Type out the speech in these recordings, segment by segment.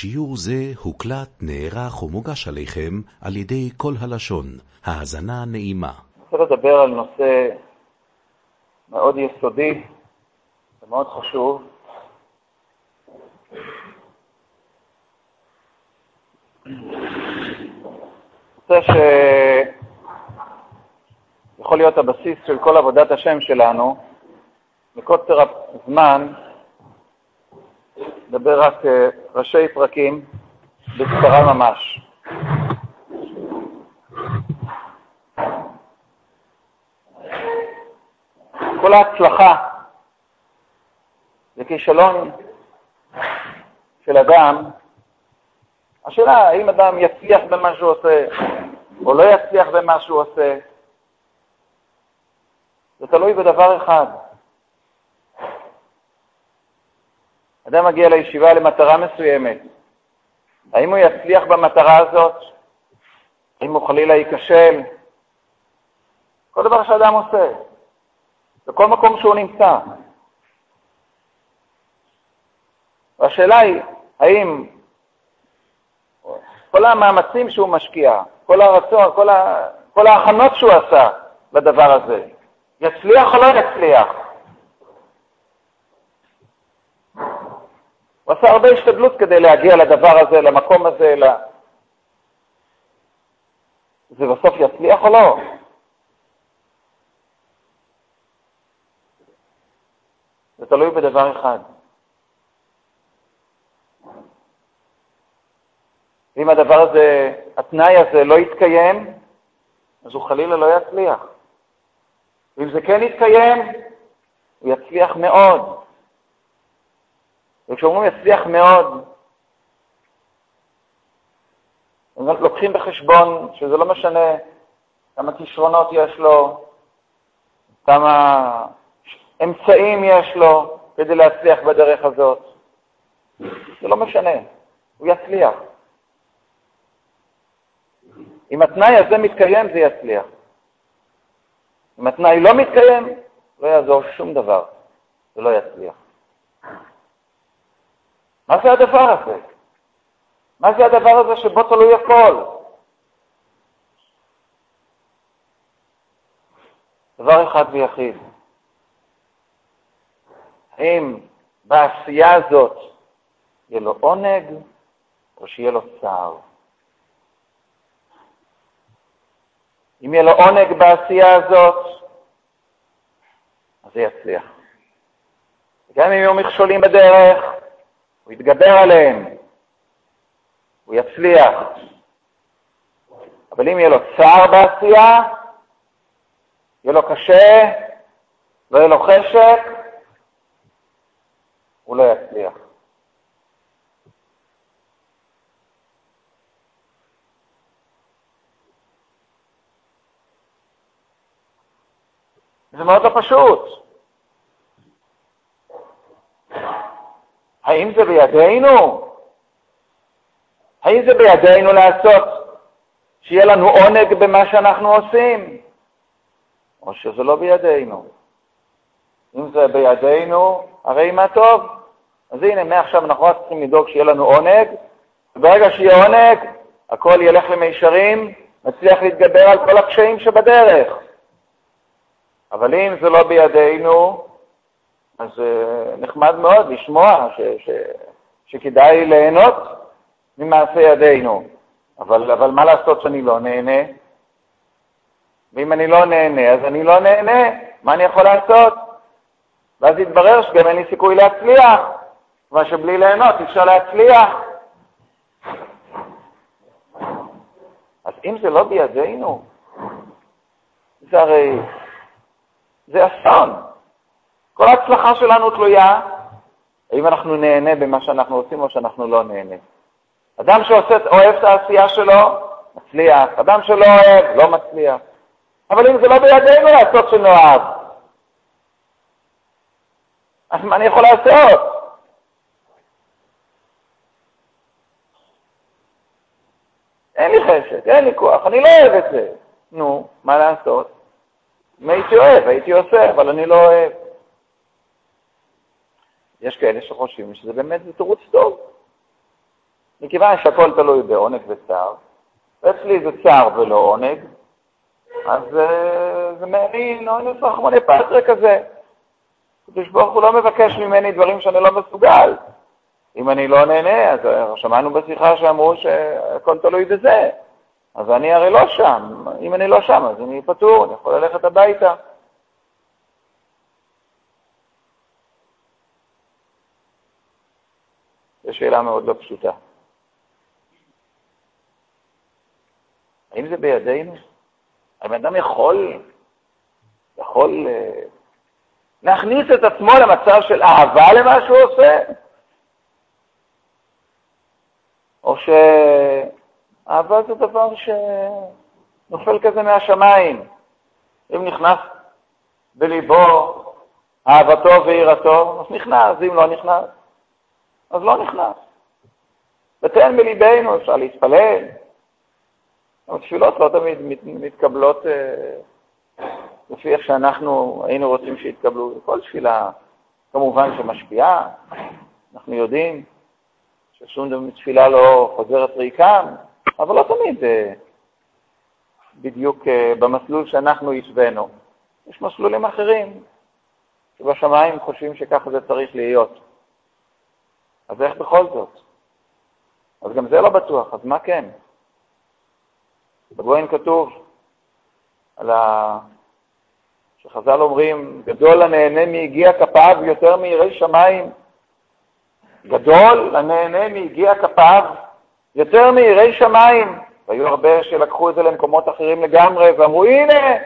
שיעור זה הוקלט, נערך ומוגש עליכם על ידי כל הלשון. האזנה נעימה. אני רוצה לדבר על נושא מאוד יסודי ומאוד חשוב. נושא שיכול להיות הבסיס של כל עבודת השם שלנו. מקוצר הזמן, נדבר רק אה, ראשי פרקים בקצרה ממש. כל ההצלחה וכישלון של אדם, השאלה האם אדם יצליח במה שהוא עושה או לא יצליח במה שהוא עושה, זה תלוי בדבר אחד, אדם מגיע לישיבה למטרה מסוימת, האם הוא יצליח במטרה הזאת? האם הוא חלילה ייכשל? כל דבר שאדם עושה, בכל מקום שהוא נמצא. והשאלה היא, האם כל המאמצים שהוא משקיע, כל הרצון, כל, ה... כל ההכנות שהוא עשה לדבר הזה, יצליח או לא יצליח? הוא עשה הרבה השתדלות כדי להגיע לדבר הזה, למקום הזה, ל... זה בסוף יצליח או לא? זה תלוי בדבר אחד. ואם הדבר הזה, התנאי הזה לא יתקיים, אז הוא חלילה לא יצליח. ואם זה כן יתקיים, הוא יצליח מאוד. וכשאומרים יצליח מאוד, הם לוקחים בחשבון שזה לא משנה כמה כישרונות יש לו, כמה אמצעים יש לו כדי להצליח בדרך הזאת. זה לא משנה, הוא יצליח. אם התנאי הזה מתקיים, זה יצליח. אם התנאי לא מתקיים, לא יעזור שום דבר, זה לא יצליח. מה זה הדבר הזה? מה זה הדבר הזה שבו תלוי הכל? דבר אחד ויחיד. האם בעשייה הזאת יהיה לו עונג או שיהיה לו צער? אם יהיה לו עונג בעשייה הזאת, אז זה יצליח. גם אם יהיו מכשולים בדרך, הוא יתגבר עליהם, הוא יצליח. אבל אם יהיה לו צער בעשייה, יהיה לו קשה, לא יהיה לו חשק, הוא לא יצליח. זה מאוד לא פשוט. האם זה בידינו? האם זה בידינו לעשות שיהיה לנו עונג במה שאנחנו עושים? או שזה לא בידינו? אם זה בידינו, הרי מה טוב. אז הנה, מעכשיו אנחנו רק צריכים לדאוג שיהיה לנו עונג, וברגע שיהיה עונג, הכל ילך למישרים, נצליח להתגבר על כל הקשיים שבדרך. אבל אם זה לא בידינו, אז uh, נחמד מאוד לשמוע ש, ש, שכדאי ליהנות ממעשה ידינו, אבל, אבל מה לעשות שאני לא נהנה? ואם אני לא נהנה, אז אני לא נהנה, מה אני יכול לעשות? ואז יתברר שגם אין לי סיכוי להצליח, מה שבלי ליהנות אי אפשר להצליח. אז אם זה לא בידינו, זה הרי, זה אסון. כל ההצלחה שלנו תלויה האם אנחנו נהנה במה שאנחנו עושים או שאנחנו לא נהנה. אדם שאוהב את העשייה שלו, מצליח. אדם שלא אוהב, לא מצליח. אבל אם זה לא בידינו לעשות שנאהב, אז מה אני יכול לעשות? אין לי חשק, אין לי כוח, אני לא אוהב את זה. נו, מה לעשות? אם הייתי אוהב, הייתי עושה, אבל אני לא אוהב. יש כאלה שחושבים שזה באמת תירוץ טוב. מכיוון שהכל תלוי בעונג וצער, ואצלי זה צער ולא עונג, אז uh, זה מעין עונג רחמוני פטרה כזה. הקדוש ברוך הוא לא מבקש ממני דברים שאני לא מסוגל. אם אני לא נהנה, אז אה, שמענו בשיחה שאמרו שהכל תלוי בזה. אז אני הרי לא שם. אם אני לא שם, אז אני פטור, אני יכול ללכת הביתה. זו שאלה מאוד לא פשוטה. האם זה בידינו? האם אדם יכול, יכול אה, להכניס את עצמו למצב של אהבה למה שהוא עושה? או שאהבה זה דבר שנופל כזה מהשמיים. אם נכנס בליבו אהבתו ויראתו, אז נכנס, אם לא נכנס, אז לא נכנס. ותן בליבנו, אפשר להתפלל. התפילות לא תמיד מת, מתקבלות אה, לפי איך שאנחנו היינו רוצים שיתקבלו. כל תפילה, כמובן, שמשפיעה, אנחנו יודעים ששום תפילה לא חוזרת ריקם, אבל לא תמיד אה, בדיוק אה, במסלול שאנחנו השווינו. יש מסלולים אחרים, שבשמיים חושבים שככה זה צריך להיות. אז איך בכל זאת? אז גם זה לא בטוח, אז מה כן? בגויין כתוב על ה... שחז"ל אומרים, גדול הנהנה מיגיע כפיו יותר מיראי שמיים. גדול הנהנה מיגיע כפיו יותר מיראי שמיים. והיו הרבה שלקחו את זה למקומות אחרים לגמרי ואמרו, הנה,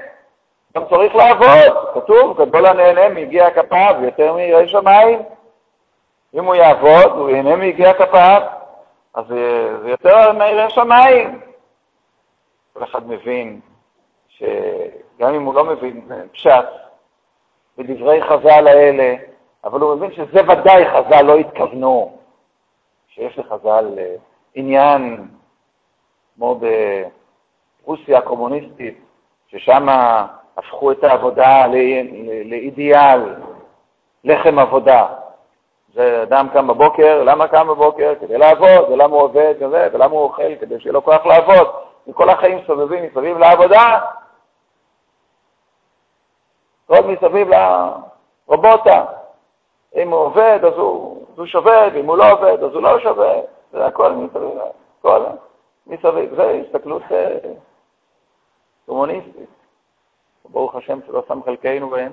גם צריך לעבוד. כתוב, גדול הנהנה מיגיע כפיו יותר מיראי שמיים. אם הוא יעבוד, הוא ייהנה מיגיע כפיו, אז זה יותר מיראי שמיים. כל אחד מבין שגם אם הוא לא מבין פשט בדברי חז"ל האלה, אבל הוא מבין שזה ודאי חז"ל לא התכוונו, שיש לחז"ל אה, עניין, כמו ברוסיה הקומוניסטית, ששם הפכו את העבודה לאידיאל, לחם עבודה. זה אדם קם בבוקר, למה קם בבוקר? כדי לעבוד, ולמה הוא עובד, כזה, ולמה הוא אוכל? כדי שיהיה לו כוח לעבוד. וכל החיים סובבים מסביב לעבודה, כל מסביב לרובוטה. אם הוא עובד, אז הוא, אז הוא שובת, אם הוא לא עובד, אז הוא לא שווה. זה הכל מסביב, הכל מסביב. זה הסתכלות אה, קומוניסטית. ברוך השם שלא שם חלקנו בהם.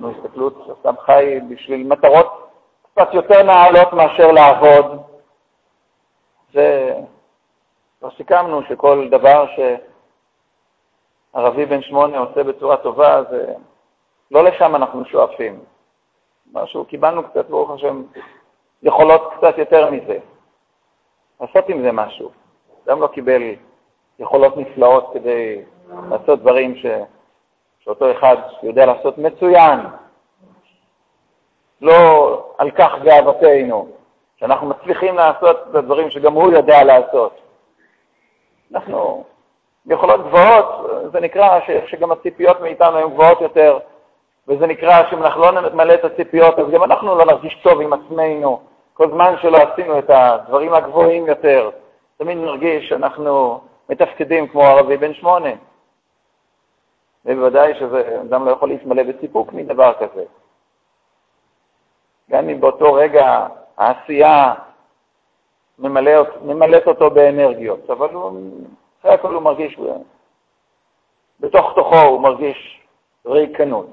זו הסתכלות שאדם חי בשביל מטרות קצת יותר נעלות מאשר לעבוד. זה כבר סיכמנו שכל דבר שערבי בן שמונה עושה בצורה טובה, זה לא לשם אנחנו שואפים. משהו, קיבלנו קצת, ברוך השם, יכולות קצת יותר מזה. לעשות עם זה משהו. אדם לא קיבל יכולות נפלאות כדי לעשות דברים ש... שאותו אחד יודע לעשות מצוין. לא על כך גאוותנו, שאנחנו מצליחים לעשות את הדברים שגם הוא יודע לעשות. אנחנו ביכולות גבוהות, זה נקרא ש, שגם הציפיות מאיתנו הן גבוהות יותר, וזה נקרא שאם אנחנו לא נמלא את הציפיות, אז גם אנחנו לא נרגיש טוב עם עצמנו. כל זמן שלא עשינו את הדברים הגבוהים יותר, תמיד נרגיש שאנחנו מתפקדים כמו ערבי בן שמונה. ובוודאי שאדם לא יכול להתמלא בסיפוק מדבר כזה. גם אם באותו רגע העשייה ממלאת, אותו באנרגיות, אבל הוא, אחרי הכל הוא מרגיש, בתוך תוכו הוא מרגיש ריקנות.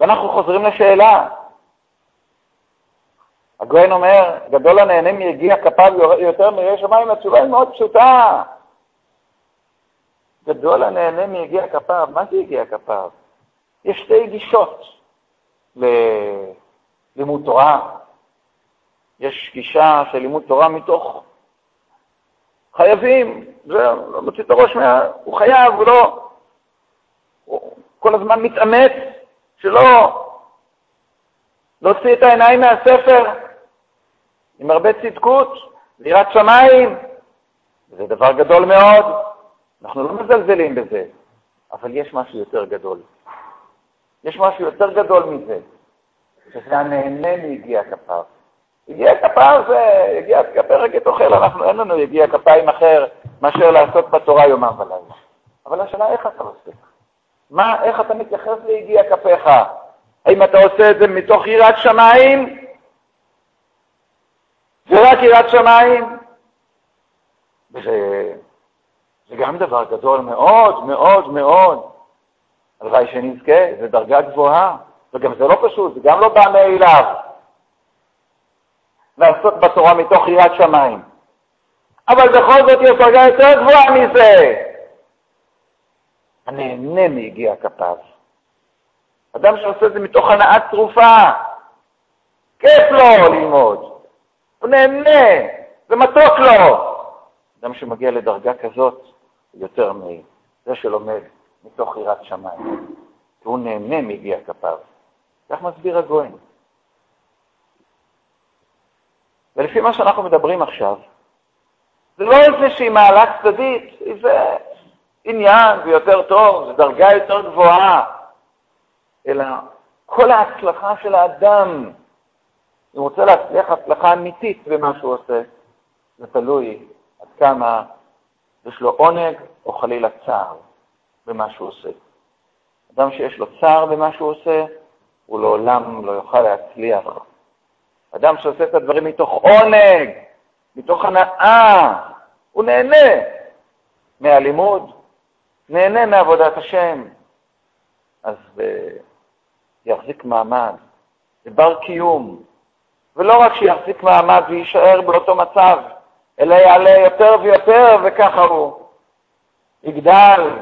ואנחנו חוזרים לשאלה. הגויין אומר, גדול הנהנה מיגיע כפיו יותר מירי שמיים, התשובה היא מאוד פשוטה. גדול הנהנה מיגיע כפיו, מה זה יגיע כפיו? יש שתי גישות ללימוד תורה. יש גישה של לימוד תורה מתוך חייבים, זה לא מוציא את הראש מה... הוא חייב, הוא לא... הוא כל הזמן מתאמץ שלא להוציא את העיניים מהספר עם הרבה צדקות, לירת שמיים. זה דבר גדול מאוד, אנחנו לא מזלזלים בזה, אבל יש משהו יותר גדול. יש משהו יותר גדול מזה, שזה הנהנה מיגיע כפיו. יגיע כפיו זה, יגיע כפי את אוכל, אנחנו, אין לנו יגיע כפיים אחר מאשר לעסוק בתורה יומם ולילה. אבל השאלה איך אתה עושה? מה, איך אתה מתייחס ליגיע כפיך? האם אתה עושה את זה מתוך יראת שמיים? זה רק יראת שמיים? וזה זה גם דבר גדול מאוד, מאוד, מאוד. הלוואי שנזכה, זו דרגה גבוהה, וגם זה לא פשוט, זה גם לא בא מאליו. לעסוק בתורה מתוך יראת שמיים. אבל בכל זאת יש דרגה יותר גבוהה מזה. הנהנה מיגיע כפיו. אדם שעושה את זה מתוך הנאה צרופה, כיף לו ללמוד, הוא נהנה, זה מתוק לו. אדם שמגיע לדרגה כזאת, יותר מזה שלומד מתוך יראת שמיים, כי הוא נהנה מיגיע כפיו. כך מסביר הגויין. ולפי מה שאנחנו מדברים עכשיו, זה לא איזושהי מעלה צדדית, זה עניין, זה יותר טוב, זה דרגה יותר גבוהה, אלא כל ההצלחה של האדם, אם רוצה להצליח הצלחה אמיתית במה שהוא עושה, זה תלוי עד כמה יש לו עונג או חלילה צער במה שהוא עושה. אדם שיש לו צער במה שהוא עושה, הוא לעולם לא יוכל להצליח. אדם שעושה את הדברים מתוך עונג, מתוך הנאה, הוא נהנה מהלימוד, נהנה מעבודת השם, אז uh, יחזיק מעמד, זה בר קיום. ולא רק שיחזיק מעמד ויישאר באותו מצב, אלא יעלה יותר ויותר, וככה הוא יגדל.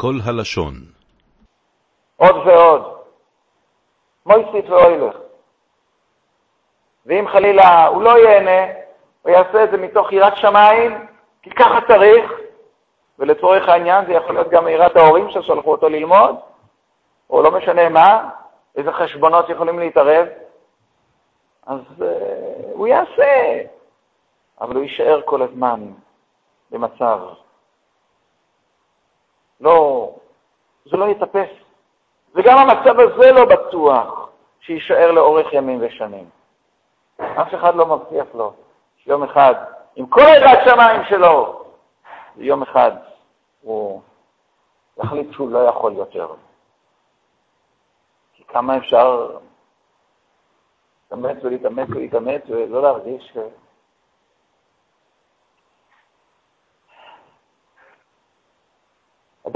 כל הלשון עוד ועוד. מויסית ואוילך. ואם חלילה הוא לא ייהנה, הוא יעשה את זה מתוך יראת שמיים, כי ככה צריך, ולצורך העניין זה יכול להיות גם יראת ההורים ששלחו אותו ללמוד, או לא משנה מה, איזה חשבונות יכולים להתערב, אז uh, הוא יעשה, אבל הוא יישאר כל הזמן במצב. לא, זה לא יתאפס. וגם המצב הזה לא בטוח שיישאר לאורך ימים ושנים. אף אחד לא מבטיח לו שיום אחד, עם כל יראת שמיים שלו, יום אחד הוא יחליט שהוא לא יכול יותר. כי כמה אפשר להתאמץ ולהתאמץ ולהתאמץ ולא להרגיש ש...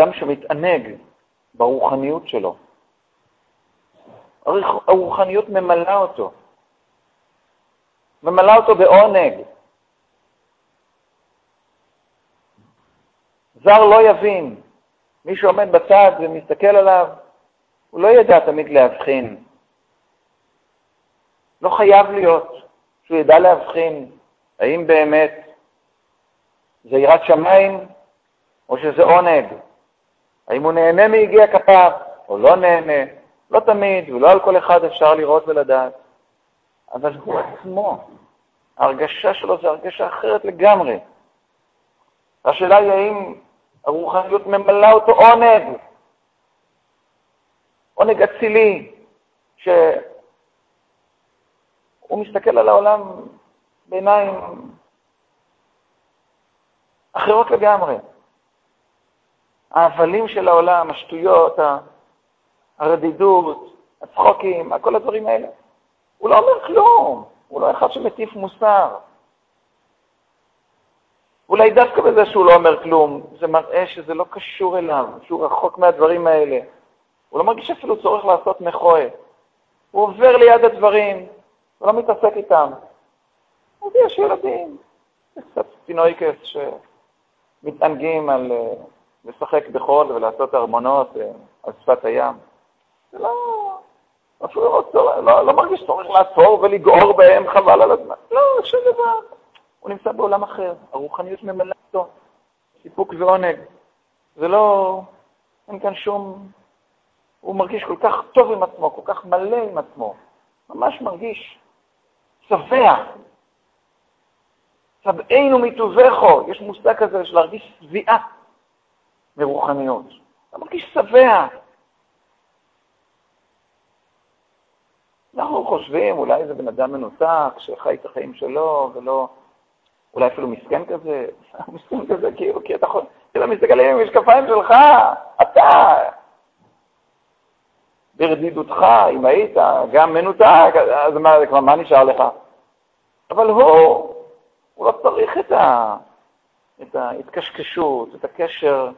אדם שמתענג ברוחניות שלו, הרוחניות ממלאה אותו, ממלאה אותו בעונג. זר לא יבין. מי שעומד בצד ומסתכל עליו, הוא לא ידע תמיד להבחין. לא חייב להיות שהוא ידע להבחין האם באמת זה יראת שמיים או שזה עונג, האם הוא נהנה מיגיע כפיו או לא נהנה. לא תמיד, ולא על כל אחד אפשר לראות ולדעת, אבל הוא עצמו, ההרגשה שלו זו הרגשה אחרת לגמרי. השאלה היא האם הרוחניות ממלאה אותו עונג, עונג אצילי, שהוא מסתכל על העולם בעיניים אחרות לגמרי. ההבלים של העולם, השטויות, הרדידות, הצחוקים, כל הדברים האלה. הוא לא אומר כלום, הוא לא אחד שמטיף מוסר. אולי דווקא בזה שהוא לא אומר כלום, זה מראה שזה לא קשור אליו, שהוא רחוק מהדברים האלה. הוא לא מרגיש אפילו צורך לעשות מחואה. הוא עובר ליד הדברים, הוא לא מתעסק איתם. אז יש ילדים, קצת פינויקס שמתענגים על אה, לשחק בחול ולעשות ארמונות אה, על שפת הים. זה לא... אפילו לא, לא, לא מרגיש צורך לעצור ולגעור בהם, חבל על הזמן. לא, שום דבר. הוא נמצא בעולם אחר, הרוחניות ממלאה אותו, סיפוק ועונג. זה לא... אין כאן שום... הוא מרגיש כל כך טוב עם עצמו, כל כך מלא עם עצמו. ממש מרגיש שבע. שבענו מטובחו. יש מושג כזה של להרגיש שביעה מרוחניות. אתה מרגיש שבע. אנחנו חושבים, אולי זה בן אדם מנותק, שחי את החיים שלו, ולא... אולי אפילו מסכן כזה, מסכן כזה, כאילו, כי אתה יכול... אתה מסתכל עם המשקפיים שלך, אתה, ברדידותך, אם היית גם מנותק, אז מה, כבר מה נשאר לך? אבל הוא, הוא לא צריך את, ה, את ההתקשקשות, את הקשר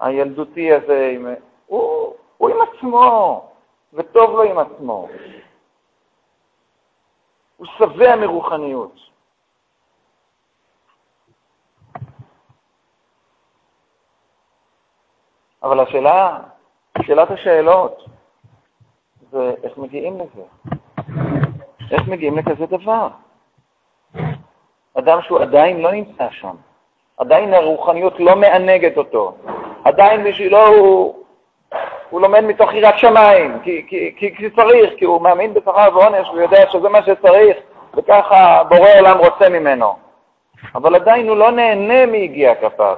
הילדותי הזה, עם, הוא, הוא עם עצמו, וטוב לו עם עצמו. הוא שבע מרוחניות. אבל השאלה, שאלת השאלות, זה איך מגיעים לזה. איך מגיעים לכזה דבר? אדם שהוא עדיין לא נמצא שם, עדיין הרוחניות לא מענגת אותו, עדיין בשבילו הוא, הוא לומד מתוך יראת שמיים, כי, כי, כי, כי צריך, כי הוא מאמין בשכר ועונש, הוא יודע שזה מה שצריך, וככה בורא עולם רוצה ממנו. אבל עדיין הוא לא נהנה מיגיע כפיו.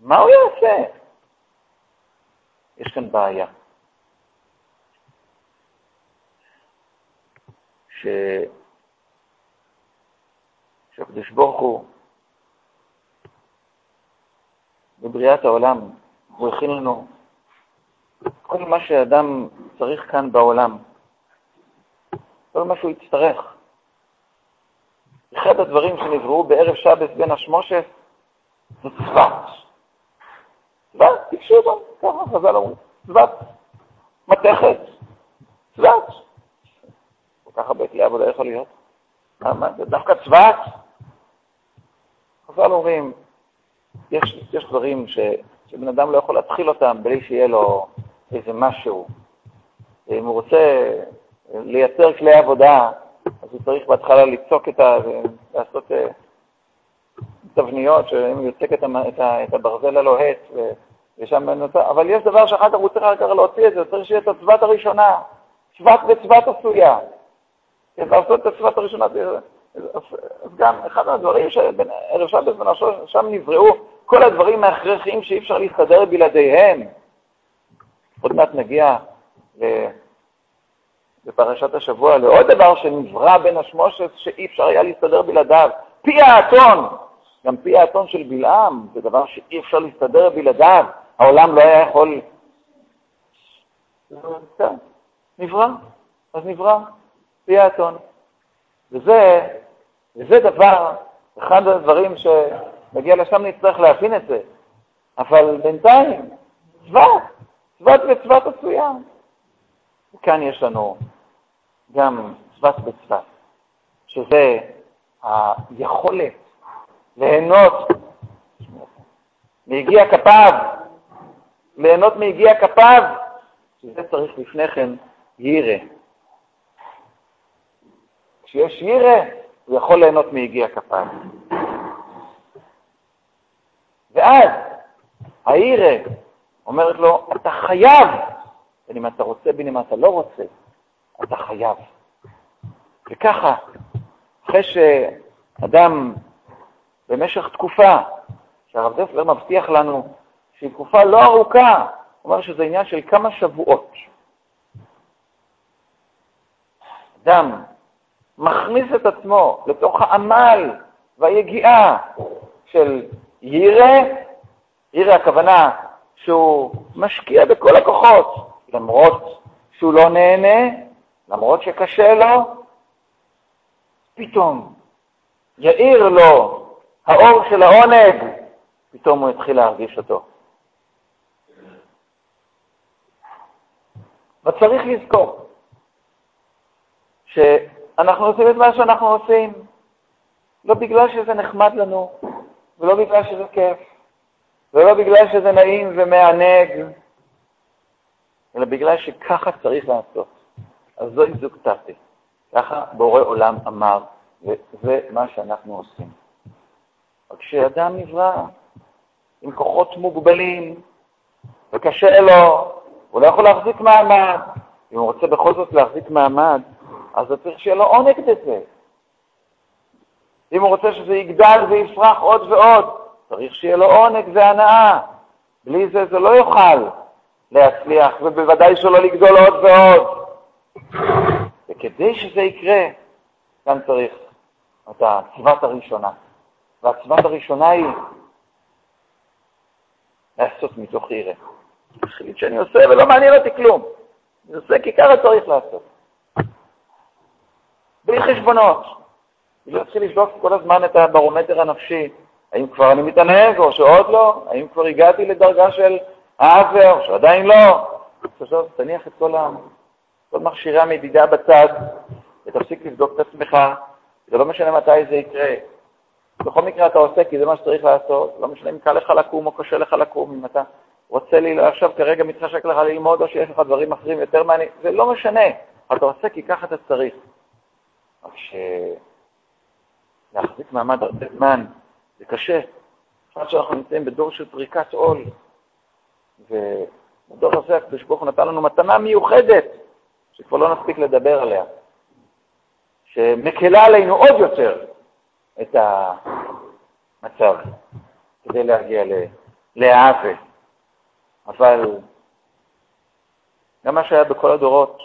מה הוא יעשה? יש כאן בעיה. ש... שהקדוש ברוך הוא, בבריאת העולם, הוא הכין לנו כל מה שאדם צריך כאן בעולם, כל מה שהוא יצטרך. אחד הדברים שנבראו בערב שבס בין השמושת זה צבת. צבת, תקשו אותו, ככה חז"ל אמרו, צבת, מתכת, צבת. כל כך הרבה כלי עבודה יכול להיות. למה? זה דווקא צבת. חז"ל אומרים, יש, יש דברים ש, שבן אדם לא יכול להתחיל אותם בלי שיהיה לו איזה משהו. אם הוא רוצה לייצר כלי עבודה, אז הוא צריך בהתחלה ליצוק את ה... לעשות אה, תבניות, שאם הוא יוצק את, את, את הברזל הלוהט, ושם נוצר, אבל יש דבר שאחר כך הוא צריך כך להוציא את זה, צריך שיהיה את הצבת הראשונה, צבת וצבת עשויה. לעשות את הצבת הראשונה, אז גם אחד מהדברים שערב שבת ונשו, שם נבראו כל הדברים ההכרחיים שאי אפשר להסתדר בלעדיהם. עוד מעט נגיע בפרשת השבוע לעוד דבר שנברא בין השמושת שאי אפשר היה להסתדר בלעדיו, פי האתון. גם פי האתון של בלעם זה דבר שאי אפשר להסתדר בלעדיו. העולם לא היה יכול... כן, נברא, אז נברא פי האתון. וזה, וזה דבר, אחד הדברים שנגיע לשם נצטרך להבין את זה. אבל בינתיים, צבת, צבת וצבת עשויה. וכאן יש לנו גם צבת בצבת, שזה היכולת ליהנות מיגיע כפיו, ליהנות מיגיע כפיו, שזה צריך לפני כן יירא. כשיש יירא, הוא יכול ליהנות מיגיע כפיו. ואז הירא אומרת לו, אתה חייב, בין אם אתה רוצה, בין אם אתה לא רוצה, אתה חייב. וככה, אחרי שאדם במשך תקופה, שהרב דפלר מבטיח לנו שהיא תקופה לא ארוכה, הוא אומר שזה עניין של כמה שבועות. אדם מכניס את עצמו לתוך העמל והיגיעה של ירא, ירא הכוונה שהוא משקיע בכל הכוחות, למרות שהוא לא נהנה, למרות שקשה לו, פתאום יאיר לו האור של העונג, פתאום הוא התחיל להרגיש אותו. וצריך לזכור שאנחנו עושים את מה שאנחנו עושים לא בגלל שזה נחמד לנו, ולא בגלל שזה כיף, ולא בגלל שזה נעים ומענג, אלא בגלל שככה צריך לעשות. אז זוהי זוגתתי. ככה בורא עולם אמר, וזה מה שאנחנו עושים. רק כשאדם נברא עם כוחות מוגבלים, וקשה לו, הוא לא יכול להחזיק מעמד. אם הוא רוצה בכל זאת להחזיק מעמד, אז צריך שיהיה לו עונג בזה. אם הוא רוצה שזה יגדל ויפרח עוד ועוד, צריך שיהיה לו עונג והנאה. בלי זה זה לא יוכל להצליח, ובוודאי שלא לגדול עוד ועוד. וכדי שזה יקרה, כאן צריך את הצבת הראשונה. והצבת הראשונה היא לעשות מתוך ירא. החליט שאני עושה ולא מעניין אותי כלום. אני עושה כי ככה צריך לעשות. בלי חשבונות. לא אתחיל לבדוק כל הזמן את הברומטר הנפשי, האם כבר אני מתענג או שעוד לא, האם כבר הגעתי לדרגה של העוור או שעדיין לא. תעזוב, תניח את כל, ה... כל מכשירי המדידה בצד ותפסיק לבדוק את עצמך, זה לא משנה מתי זה יקרה. בכל מקרה אתה עושה כי זה מה שצריך לעשות, לא משנה אם קל לך לקום או קשה לך לקום, אם אתה רוצה לי עכשיו כרגע מתחשק לך ללמוד או שיש לך דברים אחרים יותר מעניינים, זה לא משנה, אתה עושה כי ככה אתה צריך. רק שלהחזיק מעמד הרבה זמן זה קשה. בפרט שאנחנו נמצאים בדור של פריקת עול, ובדור הזה הקדוש ברוך הוא נתן לנו מתנה מיוחדת, שכבר לא נספיק לדבר עליה, שמקלה עלינו עוד יותר את המצב כדי להגיע להאווה. אבל גם מה שהיה בכל הדורות,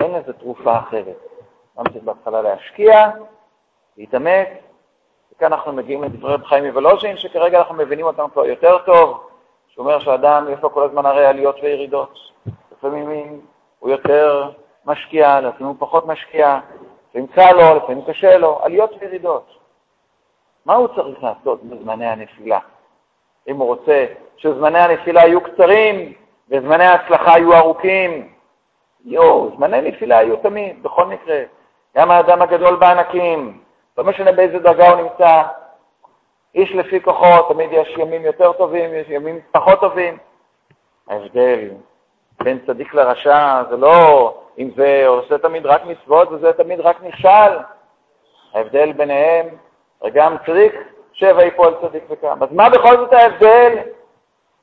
אין לזה תרופה אחרת. גם צריך בהתחלה להשקיע, להתעמק, וכאן אנחנו מגיעים לדברי רב חיים מוולוז'ין, שכרגע אנחנו מבינים אותם כבר יותר טוב, שאומר שאדם יש לו כל הזמן הרי עליות וירידות. לפעמים הוא יותר משקיע, לפעמים הוא פחות משקיע, לפעמים קל לו, לפעמים קשה לו, עליות וירידות. מה הוא צריך לעשות בזמני הנפילה? אם הוא רוצה שזמני הנפילה יהיו קצרים וזמני ההצלחה יהיו ארוכים, יואו, זמני נפילה יהיו תמיד, בכל מקרה. גם האדם הגדול בענקים, לא משנה באיזה דרגה הוא נמצא, איש לפי כוחו, תמיד יש ימים יותר טובים, יש ימים פחות טובים. ההבדל בין צדיק לרשע זה לא אם זה עושה תמיד רק מצוות וזה תמיד רק נכשל. ההבדל ביניהם, וגם צדיק שבע יפול צדיק וקם. אז מה בכל זאת ההבדל?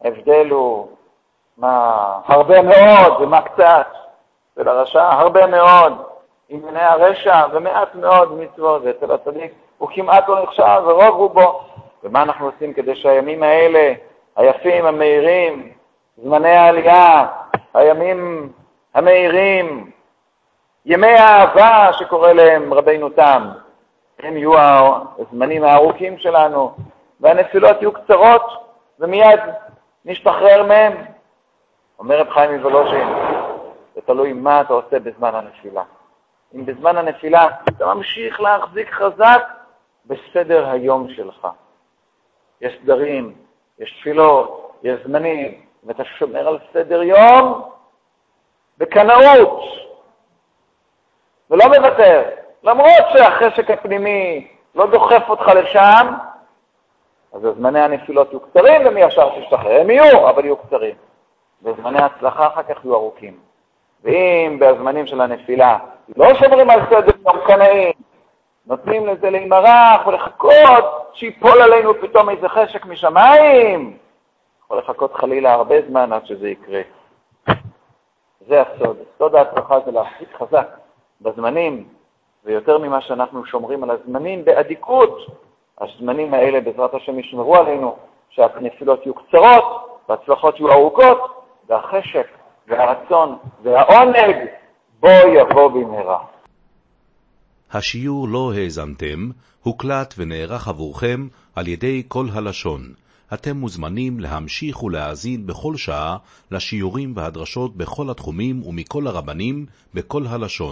ההבדל הוא מה הרבה מאוד ומה קצת, ולרשע הרבה מאוד. ענייני הרשע ומעט מאוד מצוות, ואצל הצדיק הוא כמעט לא נחשב, ורוב רובו. ומה אנחנו עושים כדי שהימים האלה, היפים, המהירים, זמני העלייה, הימים המהירים, ימי האהבה שקורא להם רבינו תם, הם יהיו הזמנים הארוכים שלנו, והנפילות יהיו קצרות, ומיד נשתחרר מהם. אומר רב חיים מוולוז'ין, זה תלוי מה אתה עושה בזמן הנפילה. אם בזמן הנפילה אתה ממשיך להחזיק חזק בסדר היום שלך. יש סדרים, יש תפילות, יש זמנים, ואתה שומר על סדר יום בקנאות, ולא מוותר. למרות שהחשק הפנימי לא דוחף אותך לשם, אז זמני הנפילות יהיו קצרים ומי ישר תשתחרר. הם יהיו, אבל יהיו קצרים. וזמני ההצלחה אחר כך יהיו ארוכים. ואם בזמנים של הנפילה לא שומרים על סדר יום קנאים, נותנים לזה להימרח ולחכות שיפול עלינו פתאום איזה חשק משמיים, יכול לחכות חלילה הרבה זמן עד שזה יקרה. זה הסוד. סוד ההצלחה זה להחזיק חזק בזמנים, ויותר ממה שאנחנו שומרים על הזמנים באדיקות, הזמנים האלה בעזרת השם ישמרו עלינו, שהנפילות יהיו קצרות וההצלחות יהיו ארוכות, והחשק והרצון והעונג בו יבוא במהרה. השיעור לא האזנתם, הוקלט ונערך עבורכם על ידי כל הלשון. אתם מוזמנים להמשיך ולהאזין בכל שעה לשיעורים והדרשות בכל התחומים ומכל הרבנים בכל הלשון.